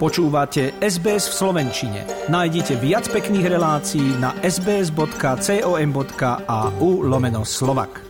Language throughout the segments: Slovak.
Počúvate SBS v Slovenčine. Nájdite viac pekných relácií na sbs.com.au lomeno slovak.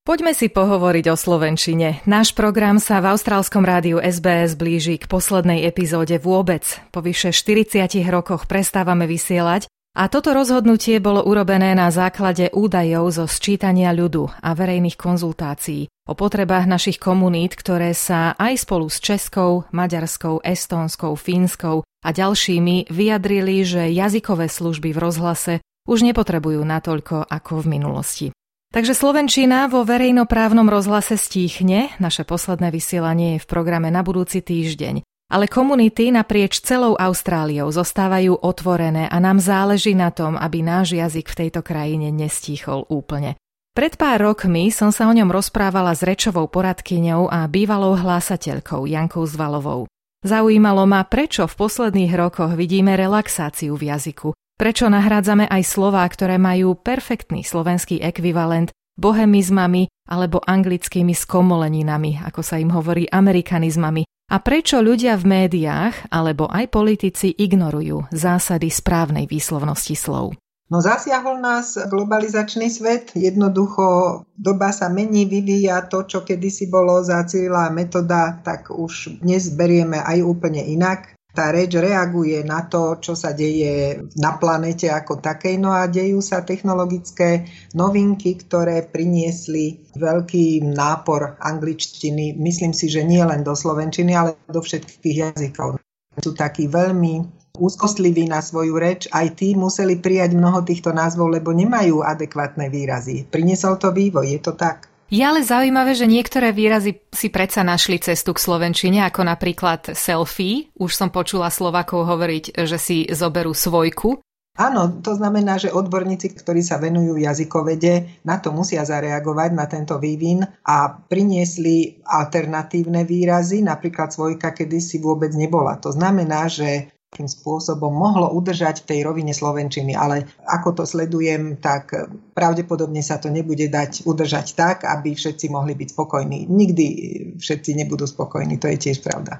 Poďme si pohovoriť o Slovenčine. Náš program sa v austrálskom rádiu SBS blíži k poslednej epizóde vôbec. Po vyše 40 rokoch prestávame vysielať a toto rozhodnutie bolo urobené na základe údajov zo sčítania ľudu a verejných konzultácií o potrebách našich komunít, ktoré sa aj spolu s Českou, Maďarskou, Estónskou, Fínskou a ďalšími vyjadrili, že jazykové služby v rozhlase už nepotrebujú natoľko ako v minulosti. Takže Slovenčina vo verejnoprávnom rozhlase stíchne, naše posledné vysielanie je v programe na budúci týždeň. Ale komunity naprieč celou Austráliou zostávajú otvorené a nám záleží na tom, aby náš jazyk v tejto krajine nestíchol úplne. Pred pár rokmi som sa o ňom rozprávala s rečovou poradkyňou a bývalou hlásateľkou Jankou Zvalovou. Zaujímalo ma, prečo v posledných rokoch vidíme relaxáciu v jazyku, prečo nahrádzame aj slová, ktoré majú perfektný slovenský ekvivalent bohemizmami alebo anglickými skomoleninami, ako sa im hovorí amerikanizmami, a prečo ľudia v médiách alebo aj politici ignorujú zásady správnej výslovnosti slov. No zasiahol nás globalizačný svet, jednoducho doba sa mení, vyvíja to, čo kedysi bolo za cieľa metóda, tak už dnes berieme aj úplne inak. Tá reč reaguje na to, čo sa deje na planete ako takej, no a dejú sa technologické novinky, ktoré priniesli veľký nápor angličtiny, myslím si, že nie len do slovenčiny, ale do všetkých jazykov. Sú takí veľmi úzkostliví na svoju reč, aj tí museli prijať mnoho týchto názvov, lebo nemajú adekvátne výrazy. Priniesol to vývoj, je to tak. Je ale zaujímavé, že niektoré výrazy si predsa našli cestu k slovenčine, ako napríklad selfie. Už som počula Slovakov hovoriť, že si zoberú svojku. Áno, to znamená, že odborníci, ktorí sa venujú jazykovede, na to musia zareagovať, na tento vývin a priniesli alternatívne výrazy, napríklad svojka kedysi vôbec nebola. To znamená, že akým spôsobom mohlo udržať v tej rovine Slovenčiny, ale ako to sledujem, tak pravdepodobne sa to nebude dať udržať tak, aby všetci mohli byť spokojní. Nikdy všetci nebudú spokojní, to je tiež pravda.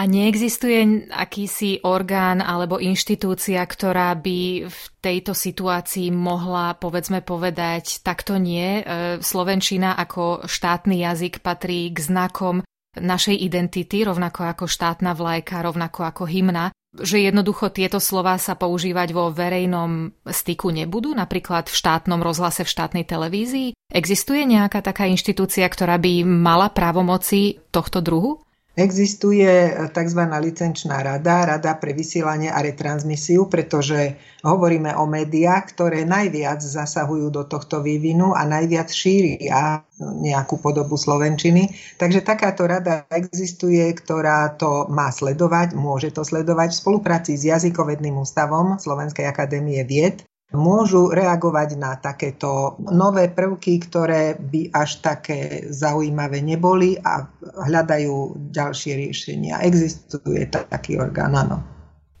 A neexistuje akýsi orgán alebo inštitúcia, ktorá by v tejto situácii mohla, povedzme, povedať, takto nie. E, Slovenčina ako štátny jazyk patrí k znakom našej identity, rovnako ako štátna vlajka, rovnako ako hymna že jednoducho tieto slova sa používať vo verejnom styku nebudú, napríklad v štátnom rozhlase, v štátnej televízii? Existuje nejaká taká inštitúcia, ktorá by mala právomoci tohto druhu? Existuje tzv. licenčná rada, rada pre vysielanie a retransmisiu, pretože hovoríme o médiách, ktoré najviac zasahujú do tohto vývinu a najviac šíria nejakú podobu Slovenčiny. Takže takáto rada existuje, ktorá to má sledovať, môže to sledovať v spolupráci s jazykovedným ústavom Slovenskej akadémie vied môžu reagovať na takéto nové prvky, ktoré by až také zaujímavé neboli a hľadajú ďalšie riešenia. Existuje taký orgán, áno.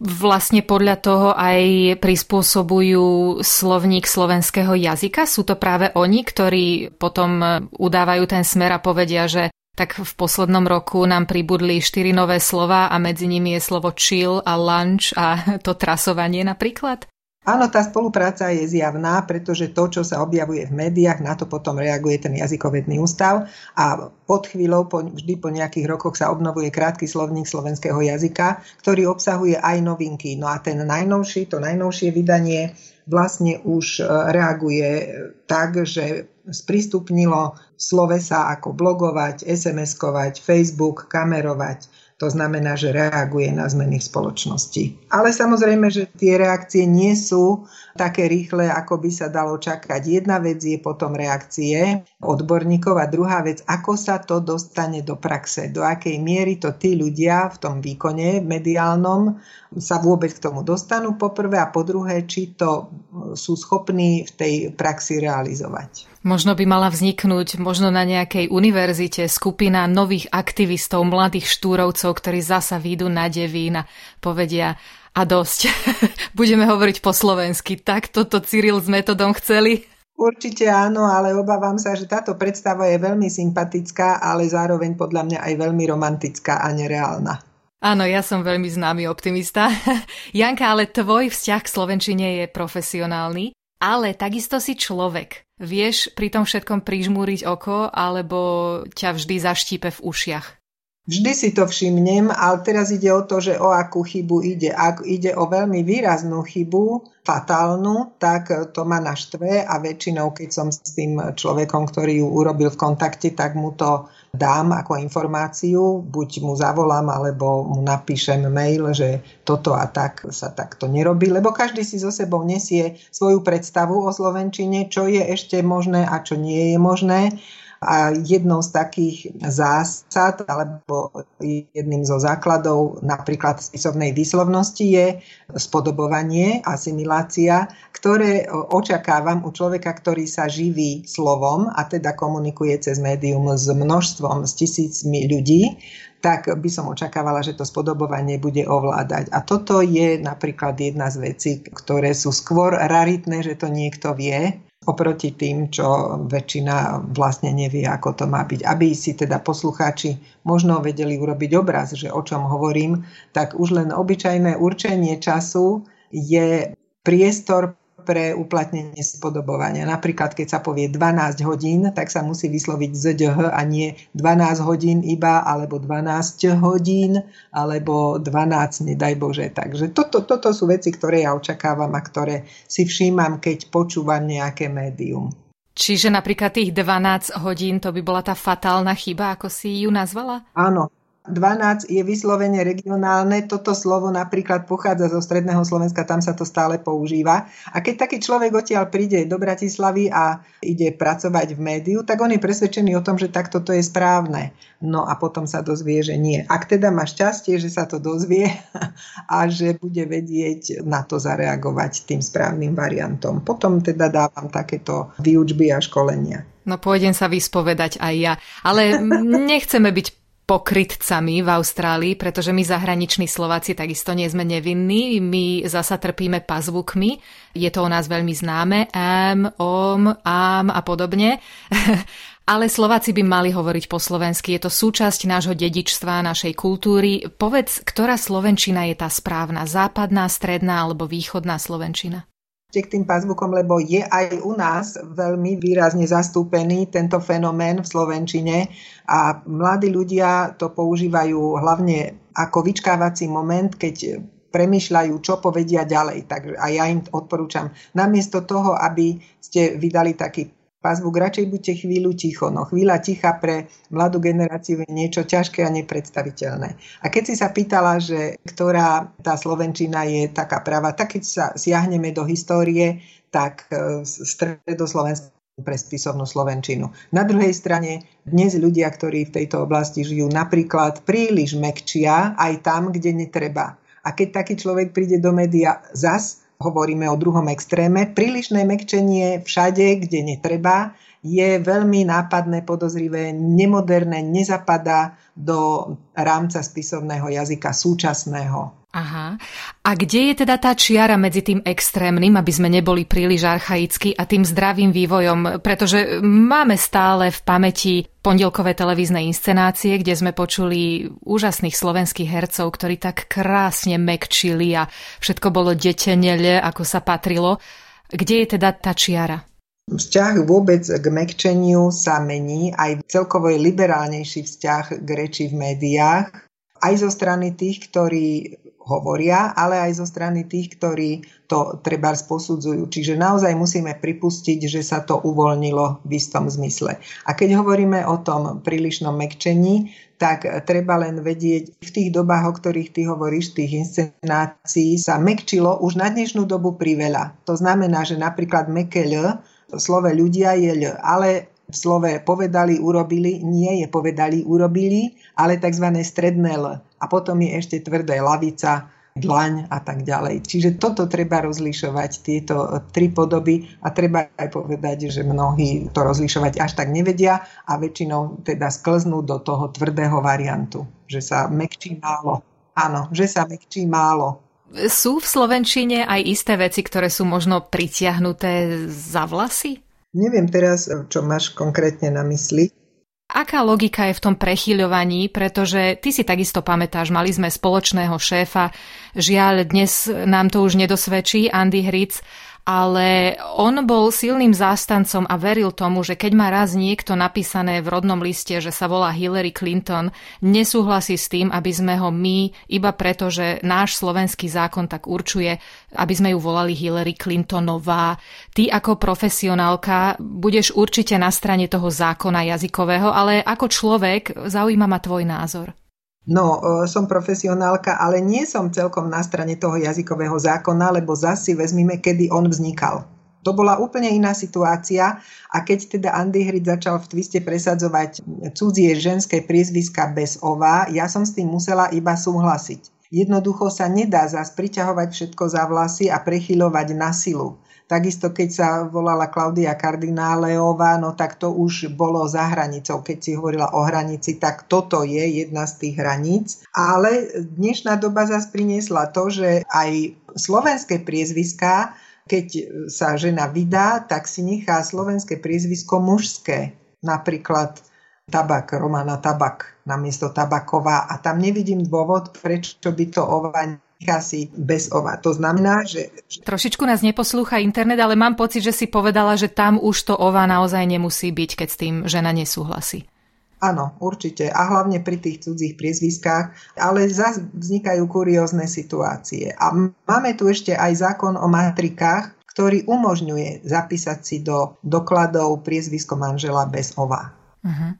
Vlastne podľa toho aj prispôsobujú slovník slovenského jazyka? Sú to práve oni, ktorí potom udávajú ten smer a povedia, že tak v poslednom roku nám pribudli štyri nové slova a medzi nimi je slovo chill a lunch a to trasovanie napríklad? Áno, tá spolupráca je zjavná, pretože to, čo sa objavuje v médiách, na to potom reaguje ten jazykovedný ústav a pod chvíľou, po, vždy po nejakých rokoch sa obnovuje krátky slovník slovenského jazyka, ktorý obsahuje aj novinky. No a ten najnovší, to najnovšie vydanie vlastne už e, reaguje tak, že sprístupnilo slovesa ako blogovať, SMS-kovať, Facebook, kamerovať, to znamená, že reaguje na zmeny v spoločnosti. Ale samozrejme, že tie reakcie nie sú také rýchle, ako by sa dalo čakať. Jedna vec je potom reakcie odborníkov a druhá vec, ako sa to dostane do praxe, do akej miery to tí ľudia v tom výkone mediálnom sa vôbec k tomu dostanú poprvé a po druhé, či to sú schopní v tej praxi realizovať. Možno by mala vzniknúť možno na nejakej univerzite skupina nových aktivistov, mladých štúrovcov, ktorí zasa výjdu na devín a povedia a dosť. Budeme hovoriť po slovensky. Tak toto Cyril s metodom chceli? Určite áno, ale obávam sa, že táto predstava je veľmi sympatická, ale zároveň podľa mňa aj veľmi romantická a nereálna. Áno, ja som veľmi známy optimista. Janka, ale tvoj vzťah k Slovenčine je profesionálny, ale takisto si človek. Vieš pri tom všetkom prižmúriť oko, alebo ťa vždy zaštípe v ušiach? Vždy si to všimnem, ale teraz ide o to, že o akú chybu ide. Ak ide o veľmi výraznú chybu, fatálnu, tak to ma naštve a väčšinou, keď som s tým človekom, ktorý ju urobil v kontakte, tak mu to dám ako informáciu, buď mu zavolám, alebo mu napíšem mail, že toto a tak sa takto nerobí, lebo každý si so sebou nesie svoju predstavu o Slovenčine, čo je ešte možné a čo nie je možné a jednou z takých zásad alebo jedným zo základov napríklad spisovnej výslovnosti je spodobovanie, asimilácia, ktoré očakávam u človeka, ktorý sa živí slovom a teda komunikuje cez médium s množstvom, s tisícmi ľudí, tak by som očakávala, že to spodobovanie bude ovládať. A toto je napríklad jedna z vecí, ktoré sú skôr raritné, že to niekto vie, oproti tým, čo väčšina vlastne nevie, ako to má byť. Aby si teda poslucháči možno vedeli urobiť obraz, že o čom hovorím, tak už len obyčajné určenie času je priestor pre uplatnenie spodobovania. Napríklad, keď sa povie 12 hodín, tak sa musí vysloviť ZDH a nie 12 hodín iba, alebo 12 hodín, alebo 12, nedaj Bože. Takže toto, toto sú veci, ktoré ja očakávam a ktoré si všímam, keď počúvam nejaké médium. Čiže napríklad tých 12 hodín, to by bola tá fatálna chyba, ako si ju nazvala? Áno, 12 je vyslovene regionálne. Toto slovo napríklad pochádza zo stredného Slovenska, tam sa to stále používa. A keď taký človek odtiaľ príde do Bratislavy a ide pracovať v médiu, tak on je presvedčený o tom, že takto to je správne. No a potom sa dozvie, že nie. Ak teda má šťastie, že sa to dozvie a že bude vedieť na to zareagovať tým správnym variantom. Potom teda dávam takéto výučby a školenia. No pôjdem sa vyspovedať aj ja. Ale nechceme byť pokrytcami v Austrálii, pretože my zahraniční Slováci takisto nie sme nevinní, my zasa trpíme pazvukmi, je to o nás veľmi známe, am, om, am a podobne. Ale Slováci by mali hovoriť po slovensky, je to súčasť nášho dedičstva, našej kultúry. Povedz, ktorá slovenčina je tá správna, západná, stredná alebo východná slovenčina? K tým pazvukom, lebo je aj u nás veľmi výrazne zastúpený tento fenomén v Slovenčine a mladí ľudia to používajú hlavne ako vyčkávací moment, keď premyšľajú, čo povedia ďalej. Tak a ja im odporúčam, namiesto toho, aby ste vydali taký Pazvuk, radšej buďte chvíľu ticho. No chvíľa ticha pre mladú generáciu je niečo ťažké a nepredstaviteľné. A keď si sa pýtala, že ktorá tá Slovenčina je taká práva, tak keď sa siahneme do histórie, tak e, stredoslovenský pre spisovnú Slovenčinu. Na druhej strane dnes ľudia, ktorí v tejto oblasti žijú, napríklad príliš mekčia aj tam, kde netreba. A keď taký človek príde do média zas, hovoríme o druhom extréme, prílišné mekčenie všade, kde netreba, je veľmi nápadné, podozrivé, nemoderné, nezapadá do rámca spisovného jazyka súčasného. Aha. A kde je teda tá čiara medzi tým extrémnym, aby sme neboli príliš archaickí, a tým zdravým vývojom? Pretože máme stále v pamäti pondelkové televízne inscenácie, kde sme počuli úžasných slovenských hercov, ktorí tak krásne mekčili a všetko bolo detenele, ako sa patrilo. Kde je teda tá čiara? Vzťah vôbec k mekčeniu sa mení, aj celkovo je liberálnejší vzťah k reči v médiách, aj zo strany tých, ktorí hovoria, ale aj zo strany tých, ktorí to treba posudzujú. Čiže naozaj musíme pripustiť, že sa to uvoľnilo v istom zmysle. A keď hovoríme o tom prílišnom mekčení, tak treba len vedieť, v tých dobách, o ktorých ty hovoríš, tých inscenácií sa mekčilo už na dnešnú dobu priveľa. To znamená, že napríklad meké slove ľudia je L, ale v slove povedali, urobili, nie je povedali, urobili, ale tzv. stredné L. A potom je ešte tvrdé lavica, dlaň a tak ďalej. Čiže toto treba rozlišovať, tieto tri podoby a treba aj povedať, že mnohí to rozlišovať až tak nevedia a väčšinou teda sklznú do toho tvrdého variantu, že sa mekčí málo. Áno, že sa mekčí málo. Sú v Slovenčine aj isté veci, ktoré sú možno pritiahnuté za vlasy? Neviem teraz, čo máš konkrétne na mysli. Aká logika je v tom prechyľovaní, pretože ty si takisto pamätáš, mali sme spoločného šéfa, žiaľ dnes nám to už nedosvedčí, Andy Hric, ale on bol silným zástancom a veril tomu, že keď má raz niekto napísané v rodnom liste, že sa volá Hillary Clinton, nesúhlasí s tým, aby sme ho my, iba preto, že náš slovenský zákon tak určuje, aby sme ju volali Hillary Clintonová. Ty ako profesionálka budeš určite na strane toho zákona jazykového, ale ako človek zaujíma ma tvoj názor. No, e, som profesionálka, ale nie som celkom na strane toho jazykového zákona, lebo zasi vezmime, kedy on vznikal. To bola úplne iná situácia a keď teda Andy Hrid začal v twiste presadzovať cudzie ženské priezviska bez ova, ja som s tým musela iba súhlasiť. Jednoducho sa nedá zas priťahovať všetko za vlasy a prechyľovať na silu. Takisto, keď sa volala Klaudia Kardináleová, no tak to už bolo za hranicou. Keď si hovorila o hranici, tak toto je jedna z tých hraníc. Ale dnešná doba zase priniesla to, že aj slovenské priezviská, keď sa žena vydá, tak si nechá slovenské priezvisko mužské. Napríklad tabak, Romana Tabak namiesto Tabaková a tam nevidím dôvod, prečo by to ova asi bez ova. To znamená, že... Trošičku nás neposlúcha internet, ale mám pocit, že si povedala, že tam už to ova naozaj nemusí byť, keď s tým žena nesúhlasí. Áno, určite. A hlavne pri tých cudzích priezviskách. Ale zase vznikajú kuriózne situácie. A máme tu ešte aj zákon o matrikách, ktorý umožňuje zapísať si do dokladov priezvisko manžela bez ova. Uh-huh.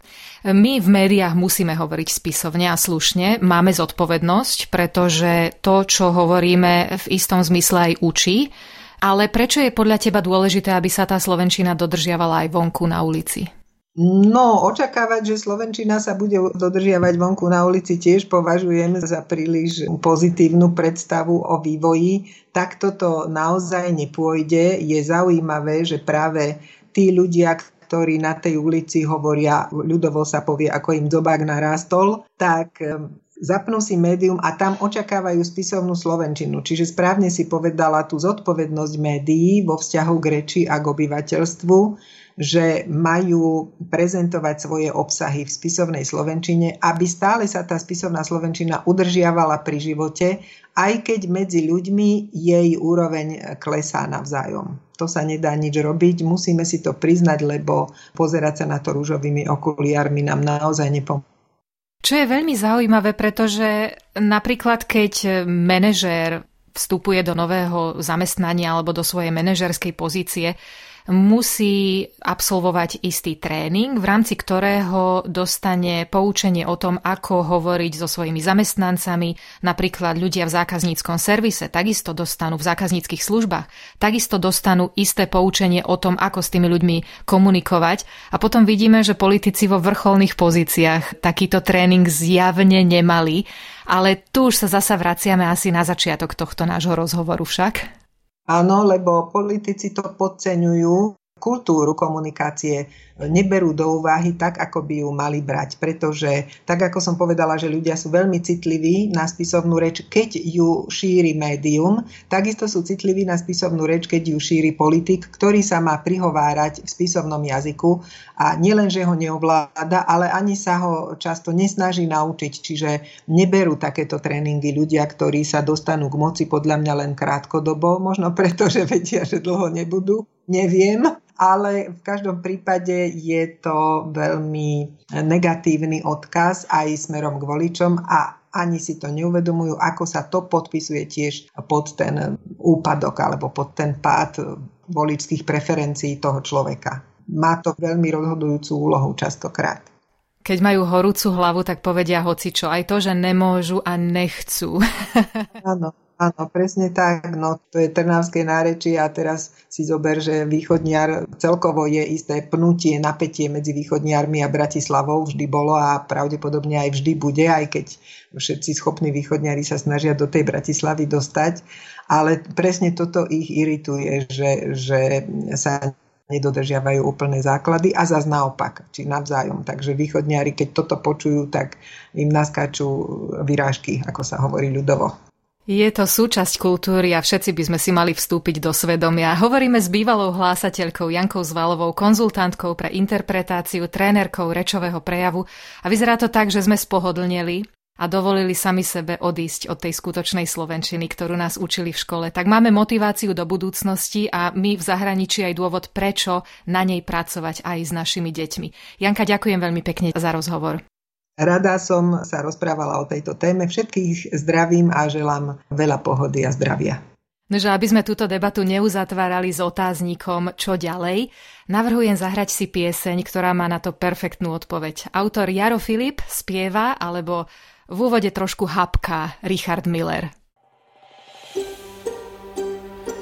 My v médiách musíme hovoriť spisovne a slušne. Máme zodpovednosť, pretože to, čo hovoríme, v istom zmysle aj učí. Ale prečo je podľa teba dôležité, aby sa tá slovenčina dodržiavala aj vonku na ulici? No, očakávať, že Slovenčina sa bude dodržiavať vonku na ulici tiež považujem za príliš pozitívnu predstavu o vývoji. Tak toto naozaj nepôjde. Je zaujímavé, že práve tí ľudia, ktorí na tej ulici hovoria, ľudovo sa povie, ako im zobák narástol, tak zapnú si médium a tam očakávajú spisovnú slovenčinu. Čiže správne si povedala tú zodpovednosť médií vo vzťahu k reči a k obyvateľstvu, že majú prezentovať svoje obsahy v spisovnej slovenčine, aby stále sa tá spisovná slovenčina udržiavala pri živote, aj keď medzi ľuďmi jej úroveň klesá navzájom. To sa nedá nič robiť, musíme si to priznať, lebo pozerať sa na to rúžovými okuliarmi nám naozaj nepomôže. Čo je veľmi zaujímavé, pretože napríklad keď manažér vstupuje do nového zamestnania alebo do svojej manažerskej pozície, musí absolvovať istý tréning, v rámci ktorého dostane poučenie o tom, ako hovoriť so svojimi zamestnancami, napríklad ľudia v zákazníckom servise takisto dostanú v zákazníckých službách, takisto dostanú isté poučenie o tom, ako s tými ľuďmi komunikovať. A potom vidíme, že politici vo vrcholných pozíciách takýto tréning zjavne nemali, ale tu už sa zasa vraciame asi na začiatok tohto nášho rozhovoru však. Áno, lebo politici to podceňujú, kultúru komunikácie neberú do úvahy tak, ako by ju mali brať. Pretože, tak ako som povedala, že ľudia sú veľmi citliví na spisovnú reč, keď ju šíri médium, takisto sú citliví na spisovnú reč, keď ju šíri politik, ktorý sa má prihovárať v spisovnom jazyku a nielen, že ho neovláda, ale ani sa ho často nesnaží naučiť. Čiže neberú takéto tréningy ľudia, ktorí sa dostanú k moci podľa mňa len krátkodobo, možno preto, že vedia, že dlho nebudú, neviem, ale v každom prípade je to veľmi negatívny odkaz aj smerom k voličom a ani si to neuvedomujú, ako sa to podpisuje tiež pod ten úpadok alebo pod ten pád voličských preferencií toho človeka. Má to veľmi rozhodujúcu úlohu častokrát. Keď majú horúcu hlavu, tak povedia hoci čo. Aj to, že nemôžu a nechcú. Áno, Áno, presne tak. No, to je Trnavské nárečie a teraz si zober, že východniar celkovo je isté pnutie, napätie medzi východniarmi a Bratislavou vždy bolo a pravdepodobne aj vždy bude, aj keď všetci schopní východniari sa snažia do tej Bratislavy dostať. Ale presne toto ich irituje, že, že sa nedodržiavajú úplné základy a zase naopak, či navzájom. Takže východniari, keď toto počujú, tak im naskáču vyrážky, ako sa hovorí ľudovo. Je to súčasť kultúry a všetci by sme si mali vstúpiť do svedomia. Hovoríme s bývalou hlásateľkou Jankou Zvalovou, konzultantkou pre interpretáciu, trénerkou rečového prejavu a vyzerá to tak, že sme spohodlnili a dovolili sami sebe odísť od tej skutočnej slovenčiny, ktorú nás učili v škole. Tak máme motiváciu do budúcnosti a my v zahraničí aj dôvod, prečo na nej pracovať aj s našimi deťmi. Janka, ďakujem veľmi pekne za rozhovor. Rada som sa rozprávala o tejto téme. Všetkých zdravím a želám veľa pohody a zdravia. No, aby sme túto debatu neuzatvárali s otáznikom čo ďalej, navrhujem zahrať si pieseň, ktorá má na to perfektnú odpoveď. Autor Jaro Filip spieva, alebo v úvode trošku hapká Richard Miller.